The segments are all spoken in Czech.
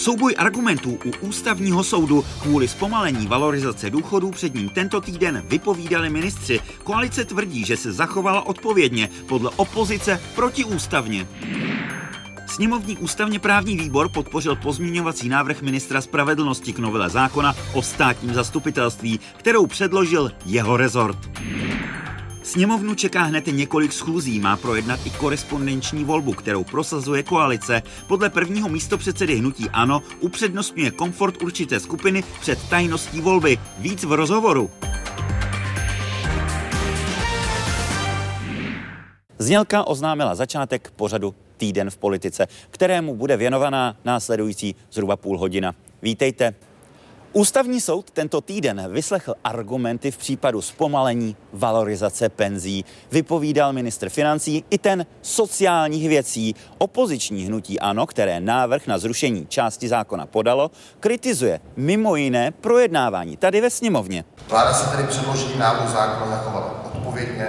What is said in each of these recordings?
Souboj argumentů u ústavního soudu kvůli zpomalení valorizace důchodů před ním tento týden vypovídali ministři. Koalice tvrdí, že se zachovala odpovědně, podle opozice protiústavně. Sněmovní ústavně právní výbor podpořil pozměňovací návrh ministra spravedlnosti k novele zákona o státním zastupitelství, kterou předložil jeho rezort. Sněmovnu čeká hned několik schůzí, má projednat i korespondenční volbu, kterou prosazuje koalice. Podle prvního místopředsedy hnutí ANO upřednostňuje komfort určité skupiny před tajností volby. Víc v rozhovoru. Znělka oznámila začátek pořadu Týden v politice, kterému bude věnovaná následující zhruba půl hodina. Vítejte. Ústavní soud tento týden vyslechl argumenty v případu zpomalení valorizace penzí. Vypovídal ministr financí i ten sociálních věcí. Opoziční hnutí ANO, které návrh na zrušení části zákona podalo, kritizuje mimo jiné projednávání tady ve sněmovně. Vláda se tedy předložení návrhu zákona zachovala odpovědně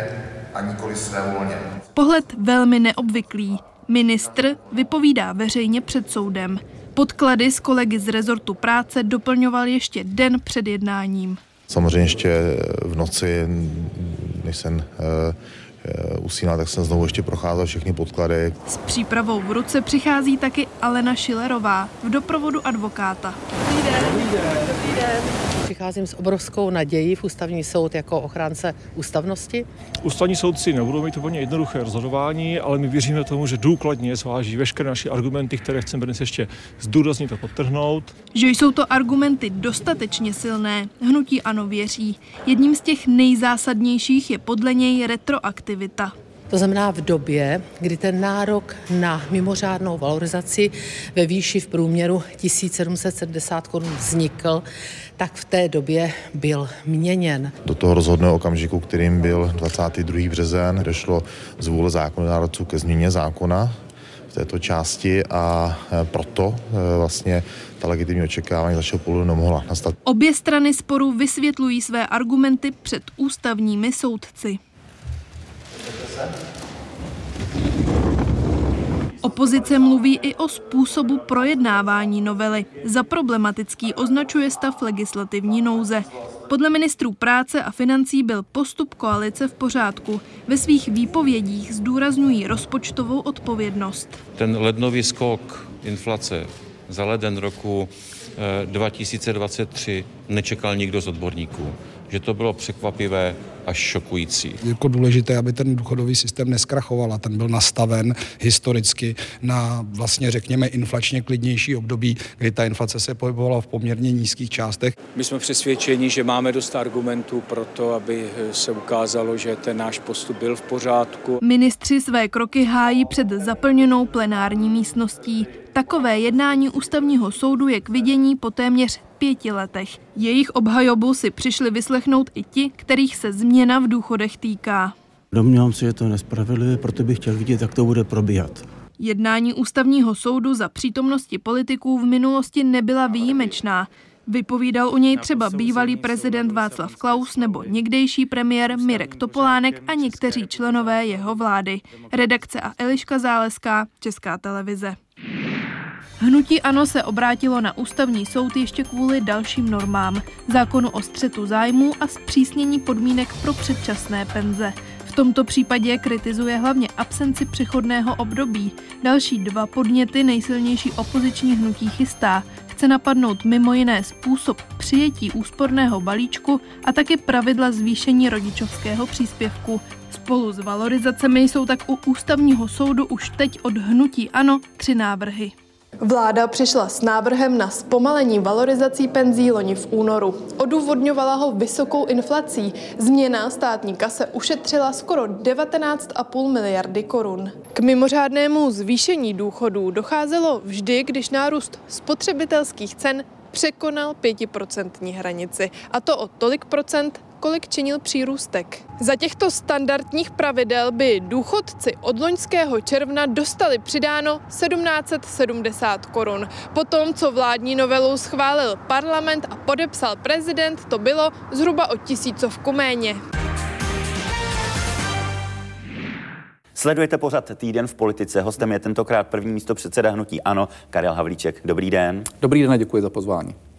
a nikoli svévolně. Pohled velmi neobvyklý. Ministr vypovídá veřejně před soudem. Podklady s kolegy z rezortu práce doplňoval ještě den před jednáním. Samozřejmě ještě v noci, než jsem uh, usínal, tak jsem znovu ještě procházel všechny podklady. S přípravou v ruce přichází taky Alena Šilerová v doprovodu advokáta. Dobrý den. Dobrý den. Dobrý den přicházím s obrovskou nadějí v ústavní soud jako ochránce ústavnosti. Ústavní soudci nebudou mít úplně jednoduché rozhodování, ale my věříme tomu, že důkladně zváží veškeré naše argumenty, které chceme dnes ještě zdůraznit a podtrhnout. Že jsou to argumenty dostatečně silné, hnutí ano věří. Jedním z těch nejzásadnějších je podle něj retroaktivita. To znamená v době, kdy ten nárok na mimořádnou valorizaci ve výši v průměru 1770 korun vznikl, tak v té době byl měněn. Do toho rozhodného okamžiku, kterým byl 22. březen, došlo z vůle zákonodárců ke změně zákona v této části a e, proto e, vlastně ta legitimní očekávání z našeho pohledu nemohla nastat. Obě strany sporu vysvětlují své argumenty před ústavními soudci. Opozice mluví i o způsobu projednávání novely. Za problematický označuje stav legislativní nouze. Podle ministrů práce a financí byl postup koalice v pořádku. Ve svých výpovědích zdůrazňují rozpočtovou odpovědnost. Ten lednový skok inflace za leden roku 2023 eh, nečekal nikdo z odborníků. Že to bylo překvapivé až šokující. Jako důležité, aby ten důchodový systém neskrachoval a ten byl nastaven historicky na vlastně řekněme inflačně klidnější období, kdy ta inflace se pohybovala v poměrně nízkých částech. My jsme přesvědčeni, že máme dost argumentů pro to, aby se ukázalo, že ten náš postup byl v pořádku. Ministři své kroky hájí před zaplněnou plenární místností. Takové jednání ústavního soudu je k vidění po téměř pěti letech. Jejich obhajobu si přišli vyslechnout i ti, kterých se změna v důchodech týká. Domnívám se, že to nespravedlivé, proto bych chtěl vidět, jak to bude probíhat. Jednání ústavního soudu za přítomnosti politiků v minulosti nebyla výjimečná. Vypovídal u něj třeba bývalý prezident Václav Klaus nebo někdejší premiér Mirek Topolánek a někteří členové jeho vlády. Redakce a Eliška Záleská, Česká televize. Hnutí ANO se obrátilo na ústavní soud ještě kvůli dalším normám, zákonu o střetu zájmů a zpřísnění podmínek pro předčasné penze. V tomto případě kritizuje hlavně absenci přechodného období. Další dva podněty nejsilnější opoziční hnutí chystá. Chce napadnout mimo jiné způsob přijetí úsporného balíčku a taky pravidla zvýšení rodičovského příspěvku. Spolu s valorizacemi jsou tak u ústavního soudu už teď od hnutí ANO tři návrhy. Vláda přišla s návrhem na zpomalení valorizací penzí loni v únoru. Odůvodňovala ho vysokou inflací. Změna státní kase ušetřila skoro 19,5 miliardy korun. K mimořádnému zvýšení důchodů docházelo vždy, když nárůst spotřebitelských cen překonal 5% hranici. A to o tolik procent, kolik činil přírůstek. Za těchto standardních pravidel by důchodci od loňského června dostali přidáno 1770 korun. Potom, co vládní novelu schválil parlament a podepsal prezident, to bylo zhruba o tisícovku méně. Sledujete pořád týden v politice. Hostem je tentokrát první místo předseda hnutí Ano, Karel Havlíček. Dobrý den. Dobrý den a děkuji za pozvání.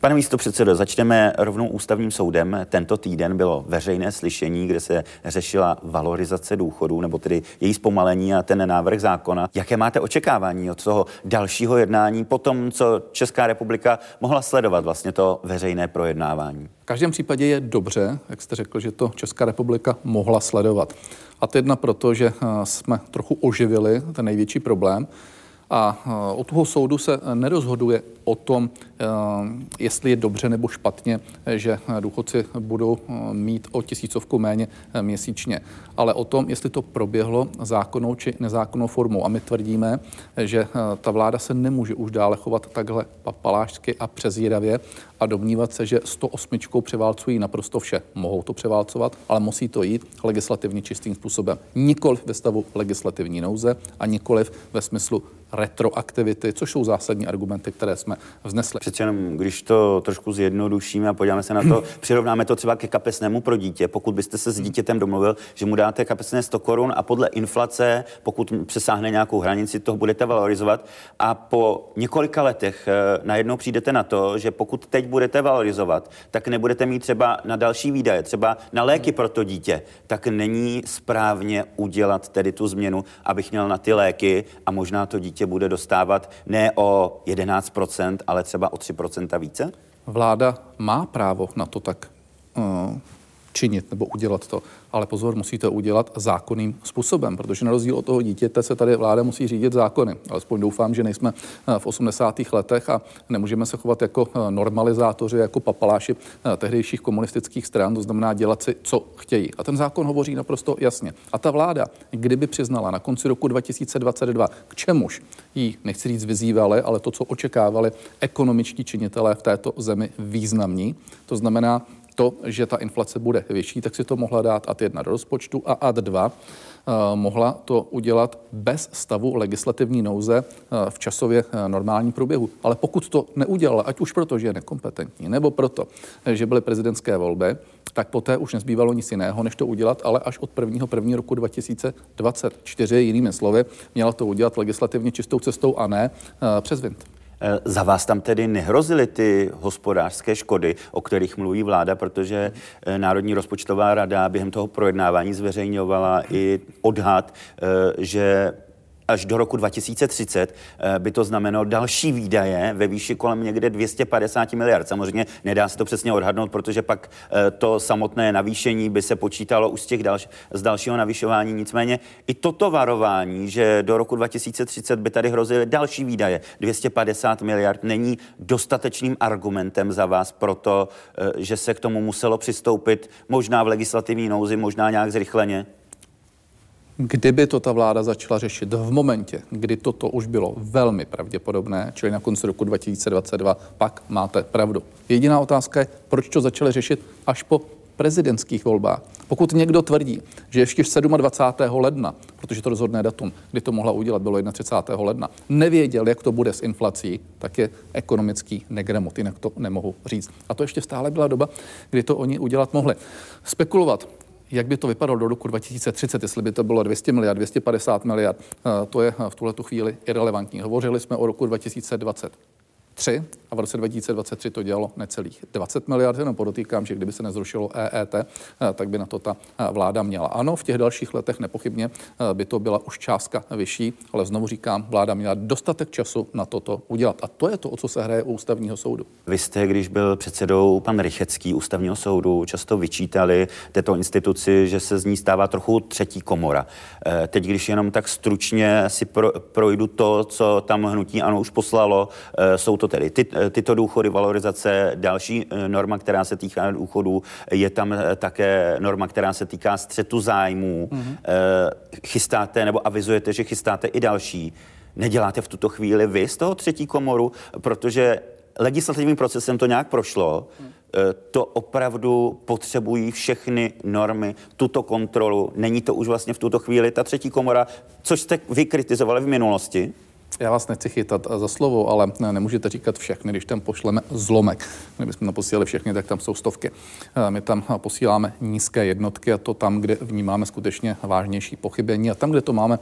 Pane místo předsedo, začneme rovnou ústavním soudem. Tento týden bylo veřejné slyšení, kde se řešila valorizace důchodů, nebo tedy její zpomalení a ten návrh zákona. Jaké máte očekávání od toho dalšího jednání po tom, co Česká republika mohla sledovat vlastně to veřejné projednávání? V každém případě je dobře, jak jste řekl, že to Česká republika mohla sledovat. A to jedna proto, že eh, jsme trochu oživili ten největší problém, a eh, od toho soudu se nerozhoduje o tom, eh, jestli je dobře nebo špatně, že důchodci budou mít o tisícovku méně měsíčně, ale o tom, jestli to proběhlo zákonnou či nezákonnou formou. A my tvrdíme, že ta vláda se nemůže už dále chovat takhle papalášsky a přezíravě a domnívat se, že 108 převálcují naprosto vše. Mohou to převálcovat, ale musí to jít legislativně čistým způsobem. Nikoliv ve stavu legislativní nouze a nikoliv ve smyslu retroaktivity, což jsou zásadní argumenty, které jsme vznesli. Přece jenom, když to trošku zjednodušíme a podíváme se na to, přirovnáme to třeba ke kapesnému pro dítě. Pokud byste se s dítětem domluvil, že mu dáte kapesné 100 korun a podle inflace, pokud přesáhne nějakou hranici, to budete valorizovat a po několika letech eh, najednou přijdete na to, že pokud teď budete valorizovat, tak nebudete mít třeba na další výdaje, třeba na léky pro to dítě, tak není správně udělat tedy tu změnu, abych měl na ty léky a možná to dítě bude dostávat ne o 11%, ale třeba o 3% více? Vláda má právo na to tak uh, činit nebo udělat to ale pozor, musí to udělat zákonným způsobem, protože na rozdíl od toho dítěte se tady vláda musí řídit zákony. Alespoň doufám, že nejsme eh, v 80. letech a nemůžeme se chovat jako eh, normalizátoři, jako papaláši eh, tehdejších komunistických stran, to znamená dělat si, co chtějí. A ten zákon hovoří naprosto jasně. A ta vláda, kdyby přiznala na konci roku 2022, k čemuž jí, nechci říct vyzývali, ale to, co očekávali ekonomičtí činitelé v této zemi významní, to znamená to, že ta inflace bude větší, tak si to mohla dát ad 1 do rozpočtu a ad 2 eh, mohla to udělat bez stavu legislativní nouze eh, v časově eh, normálním průběhu. Ale pokud to neudělala, ať už proto, že je nekompetentní, nebo proto, že byly prezidentské volby, tak poté už nezbývalo nic jiného, než to udělat, ale až od 1. 1. roku 2024, jinými slovy, měla to udělat legislativně čistou cestou a ne přes vint. Eh, za vás tam tedy nehrozily ty hospodářské škody, o kterých mluví vláda, protože eh, Národní rozpočtová rada během toho projednávání zveřejňovala i odhad, eh, že až do roku 2030 eh, by to znamenalo další výdaje ve výši kolem někde 250 miliard. Samozřejmě nedá se to přesně odhadnout, protože pak eh, to samotné navýšení by se počítalo už z, těch dalš, z dalšího navyšování. Nicméně i toto varování, že do roku 2030 by tady hrozily další výdaje 250 miliard, není dostatečným argumentem za vás pro to, eh, že se k tomu muselo přistoupit možná v legislativní nouzi, možná nějak zrychleně? Kdyby to ta vláda začala řešit v momentě, kdy toto už bylo velmi pravděpodobné, čili na konci roku 2022, pak máte pravdu. Jediná otázka je, proč to začali řešit až po prezidentských volbách. Pokud někdo tvrdí, že ještě 27. ledna, protože to rozhodné datum, kdy to mohla udělat, bylo 31. ledna, nevěděl, jak to bude s inflací, tak je ekonomický negramot, jinak to nemohu říct. A to ještě stále byla doba, kdy to oni udělat mohli. Spekulovat jak by to vypadalo do roku 2030, jestli by to bylo 200 miliard, 250 miliard, eh, to je v tuhle chvíli irrelevantní. Hovořili jsme o roku 2020. 3 a v roce 2023 to dělalo necelých 20 miliard. Jenom podotýkám, že kdyby se nezrušilo EET, eh, tak by na to ta eh, vláda měla. Ano, v těch dalších letech nepochybně eh, by to byla už částka vyšší, ale znovu říkám, vláda měla dostatek času na toto udělat. A to je to, o co se hraje u ústavního soudu. Vy jste, když byl předsedou pan Rychecký ústavního soudu, často vyčítali této instituci, že se z ní stává trochu třetí komora. Teď, když jenom tak stručně si pro, projdu to, co tam hnutí ano už poslalo, jsou to tedy ty, tyto důchody, valorizace, další eh, norma, která se týká důchodů, je tam eh, také norma, která se týká střetu zájmů. Mm-hmm. Chystáte nebo avizujete, že chystáte i další. Neděláte v tuto chvíli vy z toho třetí komoru, protože legislativním procesem to nějak prošlo, mm. to opravdu potřebují všechny normy, tuto kontrolu. Není to už vlastně v tuto chvíli ta třetí komora, což jste vy kritizovali v minulosti? Já vás nechci chytat za slovo, ale nemůžete říkat všechny, když tam pošleme zlomek. Kdybychom tam posílali všechny, tak tam jsou stovky. My tam posíláme nízké jednotky a to tam, kde vnímáme skutečně vážnější pochybení a tam, kde to máme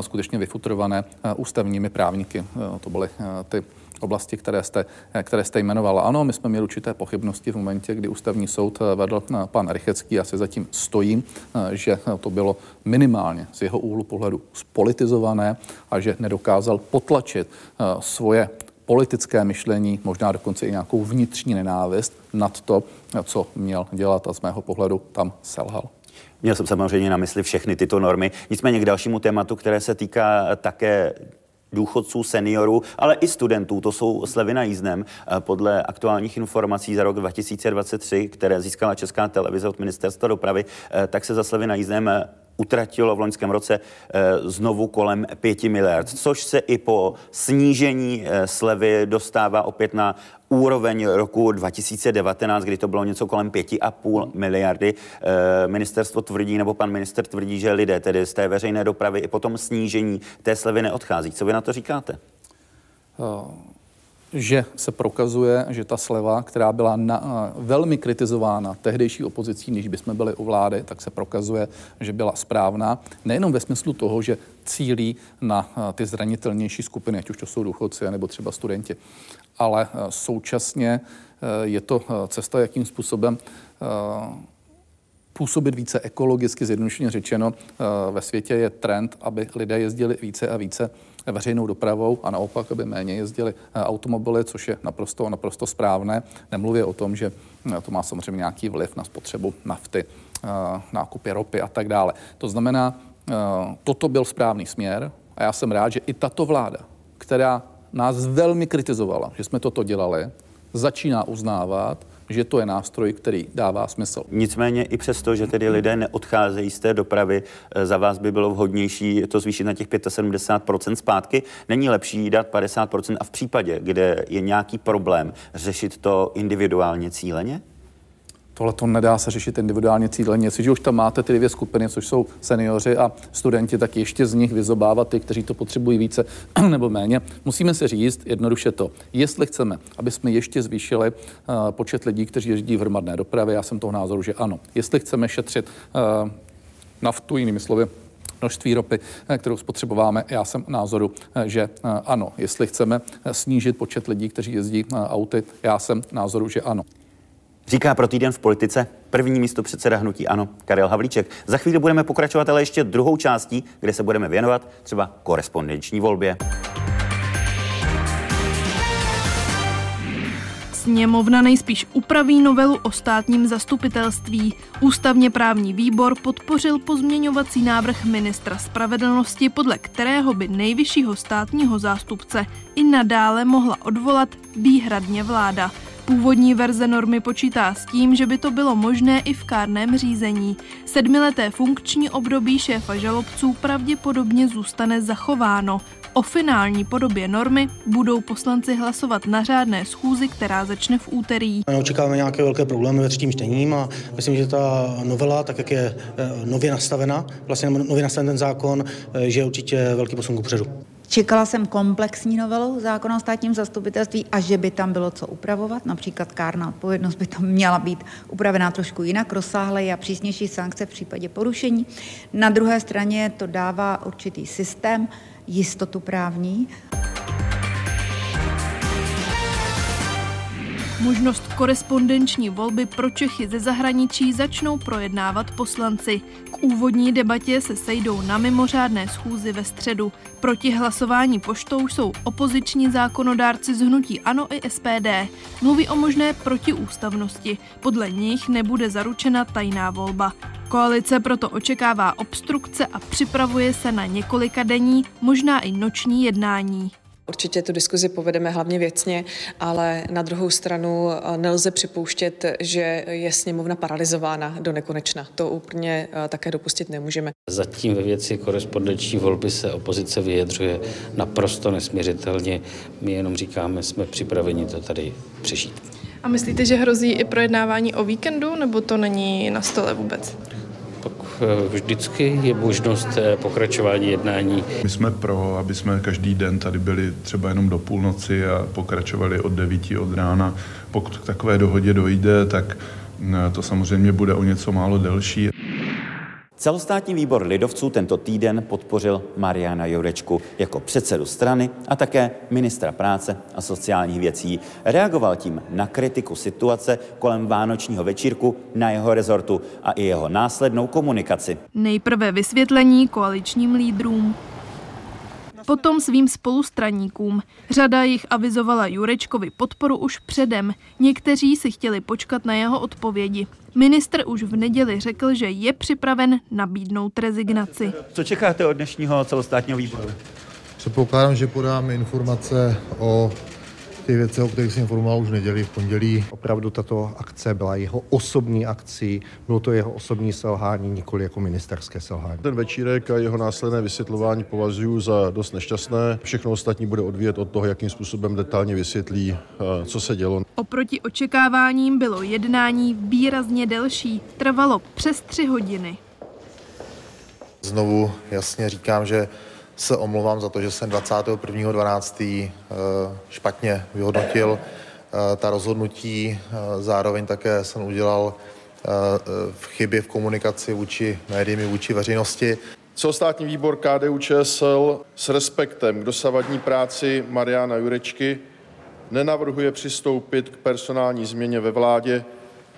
skutečně vyfutrované ústavními právníky. To byly ty oblasti, které jste, které jste jmenovala. Ano, my jsme měli určité pochybnosti v momentě, kdy ústavní soud vedl pan Rychecký, já se zatím stojím, že to bylo minimálně z jeho úhlu pohledu spolitizované a že nedokázal potlačit svoje politické myšlení, možná dokonce i nějakou vnitřní nenávist nad to, co měl dělat a z mého pohledu tam selhal. Měl jsem samozřejmě na mysli všechny tyto normy. Nicméně k dalšímu tématu, které se týká také důchodců, seniorů, ale i studentů. To jsou slevy na jízdném. Eh, podle aktuálních informací za rok 2023, které získala Česká televize od ministerstva dopravy, eh, tak se za slevy na jízdném eh, utratilo v loňském roce znovu kolem 5 miliard, což se i po snížení slevy dostává opět na úroveň roku 2019, kdy to bylo něco kolem 5,5 miliardy. Eh, ministerstvo tvrdí, nebo pan minister tvrdí, že lidé tedy z té veřejné dopravy i potom snížení té slevy neodchází. Co vy na to říkáte? Uh že se prokazuje, že ta sleva, která byla na, uh, velmi kritizována tehdejší opozicí, než bychom byli u vlády, tak se prokazuje, že byla správná. Nejenom ve smyslu toho, že cílí na uh, ty zranitelnější skupiny, ať už to jsou důchodci nebo třeba studenti, ale eh, současně eh, je to eh, cesta, jakým způsobem působit více ekologicky, zjednodušeně řečeno. Ve světě je trend, aby lidé jezdili více a více veřejnou dopravou a naopak, aby méně jezdili automobily, což je naprosto, naprosto správné. Nemluvě o tom, že to má samozřejmě nějaký vliv na spotřebu nafty, nákupy ropy a tak dále. To znamená, toto byl správný směr a já jsem rád, že i tato vláda, která nás velmi kritizovala, že jsme toto dělali, začíná uznávat, že to je nástroj, který dává smysl. Nicméně i přesto, že tedy lidé neodcházejí z té dopravy, eh, za vás by bylo vhodnější to zvýšit na těch 75% zpátky. Není lepší dát 50% a v případě, kde je nějaký problém, řešit to individuálně cíleně? Tohle to nedá se řešit individuálně cíleně. Jestliže už tam máte ty dvě skupiny, což jsou seniori a studenti, tak ještě z nich vyzobávat ty, kteří to potřebují více nebo méně. Musíme si říct jednoduše to, jestli chceme, aby jsme ještě zvýšili uh, počet lidí, kteří jezdí v hromadné dopravě, já jsem toho názoru, že ano. Jestli chceme šetřit uh, naftu, jinými slovy, množství ropy, eh, kterou spotřebováme. Já jsem názoru, že ano. Jestli chceme snížit počet lidí, kteří jezdí auty, já jsem názoru, že ano. Říká pro týden v politice první místo předseda hnutí Ano, Karel Havlíček. Za chvíli budeme pokračovat ale ještě druhou částí, kde se budeme věnovat třeba korespondenční volbě. Sněmovna nejspíš upraví novelu o státním zastupitelství. Ústavně právní výbor podpořil pozměňovací návrh ministra spravedlnosti, podle kterého by nejvyššího státního zástupce i nadále mohla odvolat výhradně vláda. Původní verze normy počítá s tím, že by to bylo možné i v kárném řízení. Sedmileté funkční období šéfa žalobců pravděpodobně zůstane zachováno. O finální podobě normy budou poslanci hlasovat na řádné schůzi, která začne v úterý. Očekáváme nějaké velké problémy ve třetím čtením a myslím, že ta novela, tak jak je eh, nově nastavena, vlastně nově nastaven ten zákon, eh, že je určitě velký posun kupředu. Čekala jsem komplexní novelu zákona o státním zastupitelství a že by tam bylo co upravovat. Například kárná odpovědnost by tam měla být upravená trošku jinak, rozsáhlej a přísnější sankce v případě porušení. Na druhé straně to dává určitý systém, jistotu právní. Možnost korespondenční volby pro Čechy ze zahraničí začnou projednávat poslanci. K úvodní debatě se sejdou na mimořádné schůzi ve středu. Proti hlasování poštou jsou opoziční zákonodárci z hnutí ANO i SPD. Mluví o možné protiústavnosti. Podle nich nebude zaručena tajná volba. Koalice proto očekává obstrukce a připravuje se na několika denní, možná i noční jednání. Určitě tu diskuzi povedeme hlavně věcně, ale na druhou stranu eh, nelze připouštět, že je sněmovna paralizována do nekonečna. To úplně eh, také dopustit nemůžeme. Zatím ve věci korespondenční volby se opozice vyjadřuje naprosto nesměřitelně. My jenom říkáme, jsme připraveni to tady přežít. A myslíte, že hrozí i projednávání o víkendu, nebo to není na stole vůbec? Vždycky je možnost pokračování jednání. My jsme pro, aby jsme každý den tady byli třeba jenom do půlnoci a pokračovali od 9 od rána. Pokud k takové dohodě dojde, tak to samozřejmě bude o něco málo delší. Celostátní výbor lidovců tento týden podpořil Mariana Jurečku jako předsedu strany a také ministra práce a sociálních věcí. Reagoval tím na kritiku situace kolem vánočního večírku na jeho rezortu a i jeho následnou komunikaci. Nejprve vysvětlení koaličním lídrům potom svým spolustraníkům. Řada jich avizovala Jurečkovi podporu už předem. Někteří si chtěli počkat na jeho odpovědi. Ministr už v neděli řekl, že je připraven nabídnout rezignaci. Co čekáte od dnešního celostátního výboru? Předpokládám, že podáme informace o ty věci, o kterých jsem informoval už neděli v pondělí. Opravdu tato akce byla jeho osobní akcí, bylo to jeho osobní selhání, nikoli jako ministerské selhání. Ten večírek a jeho následné vysvětlování považuji za dost nešťastné. Všechno ostatní bude odvíjet od toho, jakým způsobem detailně vysvětlí, eh, co se dělo. Oproti očekáváním bylo jednání výrazně delší. Trvalo přes tři hodiny. Znovu jasně říkám, že se omlouvám za to, že jsem 21.12. Eh, špatně vyhodnotil eh, ta rozhodnutí. Eh, zároveň také jsem udělal v chybě v komunikaci vůči médiím vůči veřejnosti. Celostátní výbor KDU ČSL s respektem k dosavadní práci Mariana Jurečky nenavrhuje přistoupit k personální změně ve vládě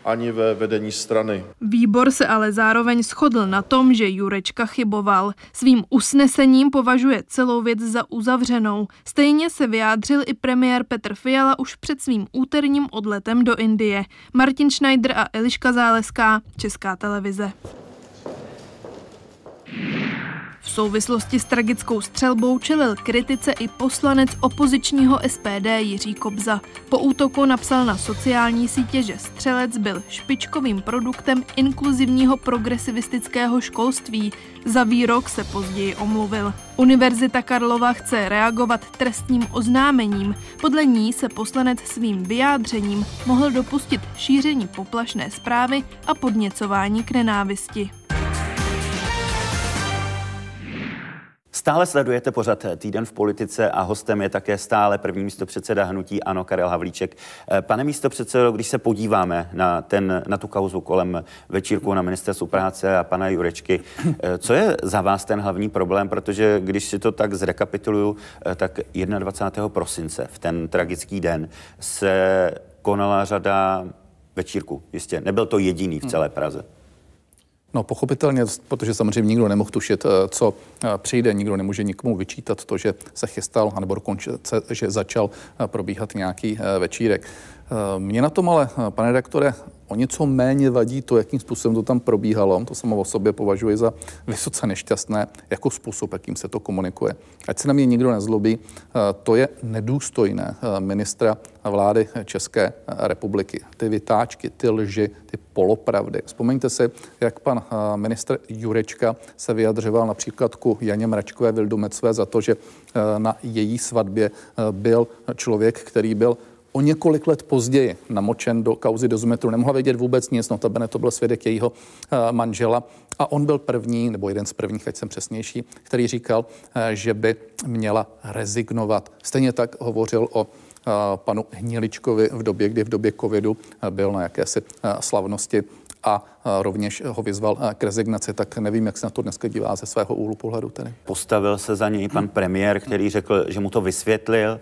ani ve vedení strany. Výbor se ale zároveň shodl na tom, že Jurečka chyboval. Svým usnesením považuje celou věc za uzavřenou. Stejně se vyjádřil i premiér Petr Fiala už před svým úterním odletem do Indie. Martin Schneider a Eliška Záleská, Česká televize. V souvislosti s tragickou střelbou čelil kritice i poslanec opozičního SPD Jiří Kobza. Po útoku napsal na sociální sítě, že střelec byl špičkovým produktem inkluzivního progresivistického školství. Za výrok se později omluvil. Univerzita Karlova chce reagovat trestním oznámením. Podle ní se poslanec svým vyjádřením mohl dopustit šíření poplašné zprávy a podněcování k nenávisti. Stále sledujete pořad Týden v politice a hostem je také stále první místo předseda hnutí Ano Karel Havlíček. Eh, pane místo předsedo, když se podíváme na, ten, na tu kauzu kolem večírku na ministerstvu práce a pana Jurečky, eh, co je za vás ten hlavní problém? Protože když si to tak zrekapituluju, eh, tak 21. prosince, v ten tragický den, se konala řada večírku. Jistě, nebyl to jediný v celé Praze. No pochopitelně, protože samozřejmě nikdo nemohl tušit, eh, co eh, přijde, nikdo nemůže nikomu vyčítat to, že se chystal, anebo dokonce, že začal eh, probíhat nějaký večírek. Mě na tom ale, pane redaktore, O něco méně vadí to, jakým způsobem to tam probíhalo. To samo o sobě považuji za vysoce nešťastné jako způsob, jakým se to komunikuje. Ať se na mě nikdo nezlobí, to je nedůstojné ministra vlády České republiky. Ty vytáčky, ty lži, ty polopravdy. Vzpomeňte si, jak pan ministr Jurečka se vyjadřoval například ku Janě Mračkové Vildumecové za to, že na její svatbě byl člověk, který byl o několik let později namočen do kauzy dozometru, nemohla vědět vůbec nic, notabene to byl svědek jejího eh, manžela a on byl první, nebo jeden z prvních, ať jsem přesnější, který říkal, eh, že by měla rezignovat. Stejně tak hovořil o eh, panu Hniličkovi v době, kdy v době covidu byl na jakési slavnosti a rovněž ho vyzval k rezignaci, tak nevím, jak se na to dneska dívá ze svého úhlu pohledu. Tedy. Postavil se za něj pan premiér, který řekl, že mu to vysvětlil. E,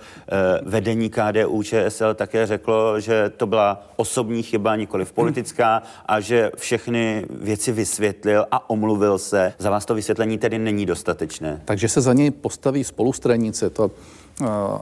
vedení KDU ČSL také řeklo, že to byla osobní chyba, nikoli politická a že všechny věci vysvětlil a omluvil se. Za vás to vysvětlení tedy není dostatečné. Takže se za něj postaví spolustraníci. To Eh,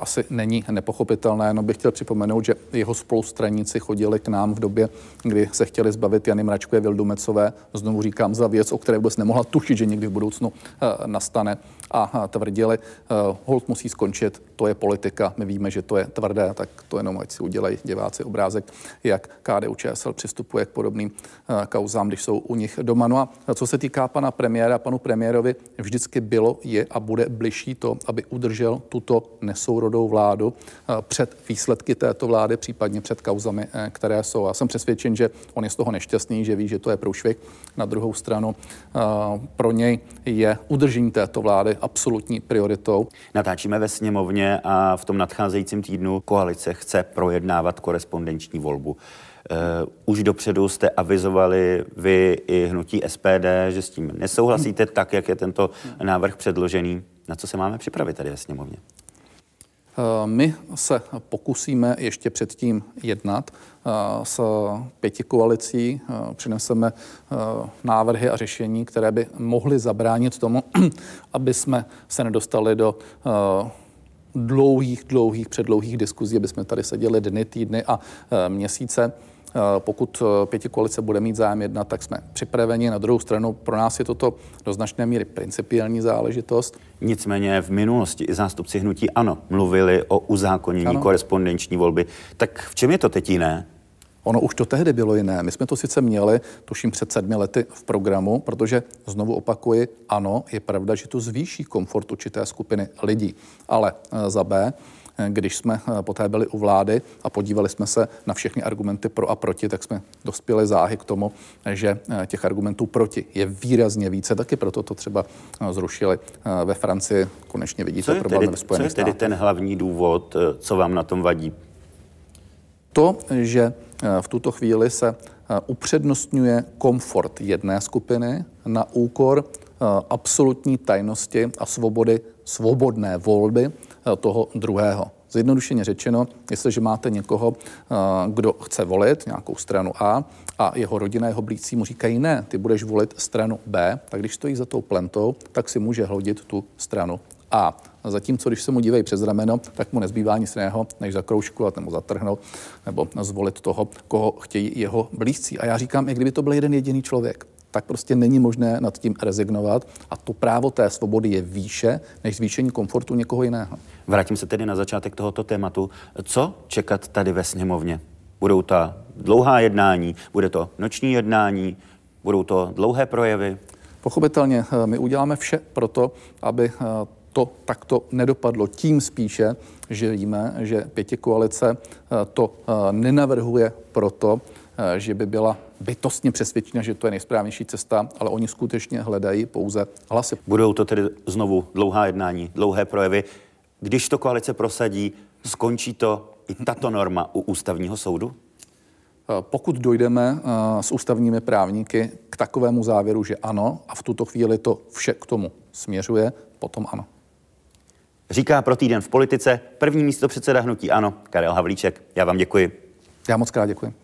asi není nepochopitelné. Jenom bych chtěl připomenout, že jeho spolustraníci chodili k nám v době, kdy se chtěli zbavit Jany Mračkové Vildumecové. Znovu říkám za věc, o které vůbec nemohla tušit, že někdy v budoucnu eh, nastane. A tvrdili, eh, hold musí skončit to je politika, my víme, že to je tvrdé, tak to jenom ať si udělají diváci obrázek, jak KDU ČSL přistupuje k podobným kauzám, když jsou u nich doma. No a co se týká pana premiéra, panu premiérovi vždycky bylo, je a bude bližší to, aby udržel tuto nesourodou vládu před výsledky této vlády, případně před kauzami, které jsou. Já jsem přesvědčen, že on je z toho nešťastný, že ví, že to je průšvih. Na druhou stranu pro něj je udržení této vlády absolutní prioritou. Natáčíme ve sněmovně a v tom nadcházejícím týdnu koalice chce projednávat korespondenční volbu. Uh, už dopředu jste avizovali vy i hnutí SPD, že s tím nesouhlasíte tak, jak je tento návrh předložený. Na co se máme připravit tady ve sněmovně? Eh, my se pokusíme ještě předtím jednat eh, s pěti koalicí, přineseme návrhy a řešení, které by mohly zabránit tomu, aby jsme se nedostali do dlouhých, dlouhých, předlouhých diskuzí, aby jsme tady seděli dny, týdny a měsíce. Eh, pokud eh, pěti koalice bude mít zájem jednat, tak jsme připraveni. Na druhou stranu pro nás je toto do značné míry principiální záležitost. Nicméně v minulosti i zástupci hnutí ano mluvili o uzákonění ano. korespondenční volby. Tak v čem je to teď jiné? Ono už to tehdy bylo jiné. My jsme to sice měli, tuším před sedmi lety v programu, protože znovu opakuji, ano, je pravda, že to zvýší komfort určité skupiny lidí. Ale eh, za B, když jsme eh, poté byli u vlády a podívali jsme se na všechny argumenty pro a proti, tak jsme dospěli záhy k tomu, že eh, těch argumentů proti je výrazně více. Taky proto to třeba eh, zrušili ve Francii. Konečně vidíte problém ve Spojených Co je tedy ten hlavní důvod, co vám na tom vadí? To, že v tuto chvíli se upřednostňuje komfort jedné skupiny na úkor absolutní tajnosti a svobody, svobodné volby Eh, toho druhého. Zjednodušeně řečeno, jestliže máte někoho, eh, kdo chce volit nějakou stranu A a jeho rodina, jeho blízcí mu říkají ne, ty budeš volit stranu B, tak když stojí za tou plentou, tak si může hodit tu stranu A. Zatímco, když se mu dívají přes rameno, tak mu nezbývá nic jiného, než zakroužkovat nebo zatrhnout nebo zvolit toho, koho chtějí jeho blízcí. A já říkám, i kdyby to byl jeden jediný člověk, tak prostě není možné nad tím rezignovat a to právo té svobody je výše než zvýšení komfortu někoho jiného. Vrátím se tedy na začátek tohoto tématu. Co čekat tady ve sněmovně? Budou ta dlouhá jednání, bude to noční jednání, budou to dlouhé projevy? Pochopitelně, eh, my uděláme vše pro to, aby eh, to takto nedopadlo. Tím spíše, že víme, že pěti koalice eh, to nenavrhuje proto, Eh, že by byla bytostně přesvědčena, že to je nejsprávnější cesta, ale oni skutečně hledají pouze hlasy. Budou to tedy znovu dlouhá jednání, dlouhé projevy. Když to koalice prosadí, skončí to i tato norma u ústavního soudu? Eh, pokud dojdeme eh, s ústavními právníky k takovému závěru, že ano, a v tuto chvíli to vše k tomu směřuje, potom ano. Říká pro týden v politice první místo předseda hnutí Ano, Karel Havlíček. Já vám děkuji. Já moc krát děkuji.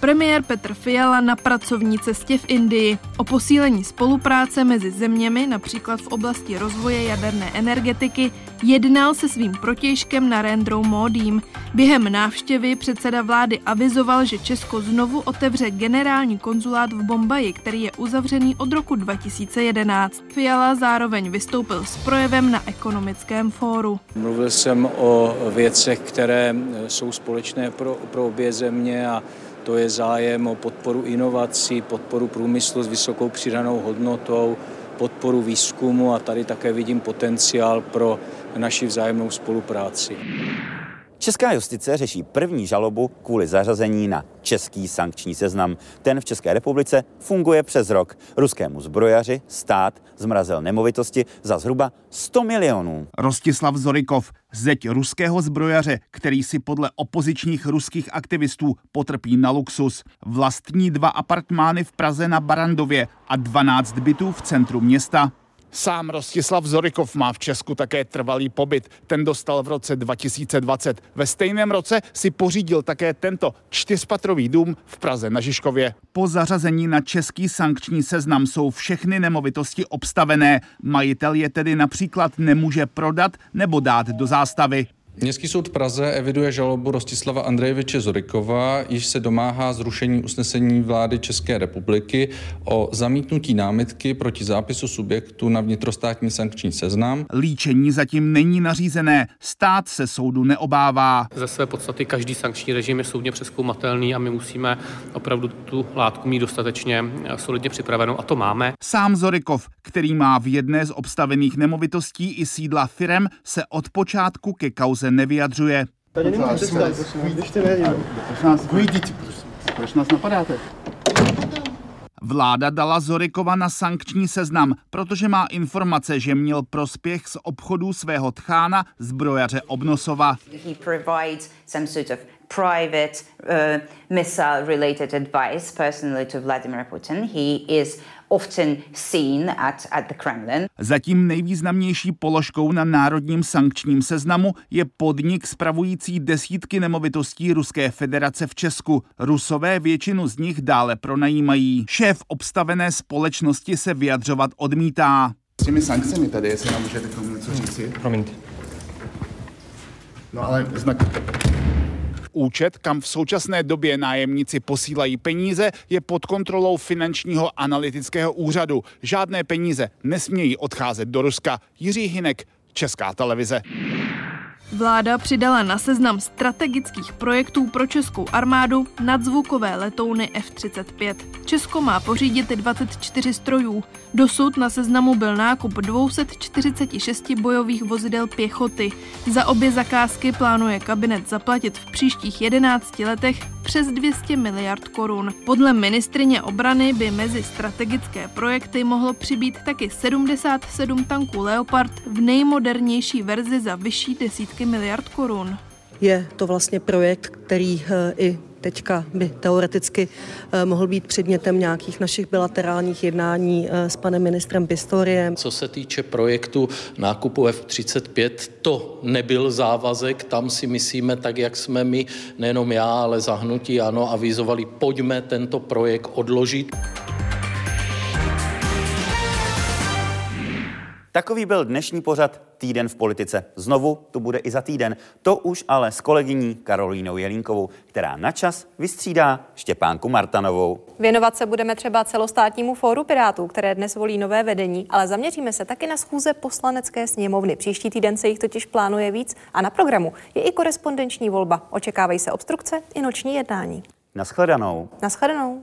Premiér Petr Fiala na pracovní cestě v Indii. O posílení spolupráce mezi zeměmi, například v oblasti rozvoje jaderné energetiky, jednal se svým protějškem Narendrou Módím. Během návštěvy předseda vlády avizoval, že Česko znovu otevře generální konzulát v Bombaji, který je uzavřený od roku 2011. Fiala zároveň vystoupil s projevem na ekonomickém fóru. Mluvil jsem o věcech, které jsou společné pro, pro obě země a to je zájem o podporu inovací, podporu průmyslu s vysokou přidanou hodnotou, podporu výzkumu a tady také vidím potenciál pro naši vzájemnou spolupráci. Česká justice řeší první žalobu kvůli zařazení na český sankční seznam. Ten v České republice funguje přes rok. Ruskému zbrojaři stát zmrazil nemovitosti za zhruba 100 milionů. Rostislav Zorikov, zeď ruského zbrojaře, který si podle opozičních ruských aktivistů potrpí na luxus. Vlastní dva apartmány v Praze na Barandově a 12 bytů v centru města. Sám Rostislav Zorikov má v Česku také trvalý pobyt. Ten dostal v roce 2020. Ve stejném roce si pořídil také tento čtyřpatrový dům v Praze na Žižkově. Po zařazení na český sankční seznam jsou všechny nemovitosti obstavené. Majitel je tedy například nemůže prodat nebo dát do zástavy. Městský soud v Praze eviduje žalobu Rostislava Andrejeviče Zorikova, již se domáhá zrušení usnesení vlády České republiky o zamítnutí námitky proti zápisu subjektu na vnitrostátní sankční seznam. Líčení zatím není nařízené, stát se soudu neobává. Ze své podstaty každý sankční režim je soudně přeskoumatelný a my musíme opravdu tu látku mít dostatečně solidně připravenou a to máme. Sám Zorikov, který má v jedné z obstavených nemovitostí i sídla firem, se od počátku ke kauze nevyjadřuje. Tady nemůžete stát. Proč nás vyjdíte, proč nás napadáte? Vláda dala Zorikova na sankční seznam, protože má informace, že měl prospěch z obchodu svého tchána zbrojaře Obnosova. He provides some sort of private uh, missile related advice personally to Vladimir Putin. He is often seen at, at the Kremlin. Zatím nejvýznamnější položkou na národním sankčním seznamu je podnik spravující desítky nemovitostí Ruské federace v Česku. Rusové většinu z nich dále pronajímají. Šéf obstavené společnosti se vyjadřovat odmítá. S těmi sankcemi tady, jestli nám můžete k tomu něco říci. Promiňte. No ale znak... Účet, kam v současné době nájemníci posílají peníze, je pod kontrolou finančního analytického úřadu. Žádné peníze nesmějí odcházet do Ruska. Jiří Hinek, Česká televize. Vláda přidala na seznam strategických projektů pro českou armádu nadzvukové letouny F-35. Česko má pořídit 24 strojů. Dosud na seznamu byl nákup 246 bojových vozidel pěchoty. Za obě zakázky plánuje kabinet zaplatit v příštích 11 letech přes 200 miliard korun. Podle ministrině obrany by mezi strategické projekty mohlo přibít taky 77 tanků Leopard v nejmodernější verzi za vyšší desítky miliard korun. Je to vlastně projekt, který i teďka by teoreticky mohl být předmětem nějakých našich bilaterálních jednání s panem ministrem Pistoriem. Co se týče projektu nákupu F-35, to nebyl závazek, tam si myslíme, tak jak jsme my, nejenom já, ale zahnutí ano, avizovali, pojďme tento projekt odložit. Takový byl dnešní pořad Týden v politice. Znovu tu bude i za týden. To už ale s kolegyní Karolínou Jelínkovou, která na čas vystřídá Štěpánku Martanovou. Věnovat se budeme třeba celostátnímu fóru Pirátů, které dnes volí nové vedení, ale zaměříme se taky na schůze poslanecké sněmovny. Příští týden se jich totiž plánuje víc a na programu je i korespondenční volba. Očekávají se obstrukce i noční jednání. Naschledanou. Naschledanou.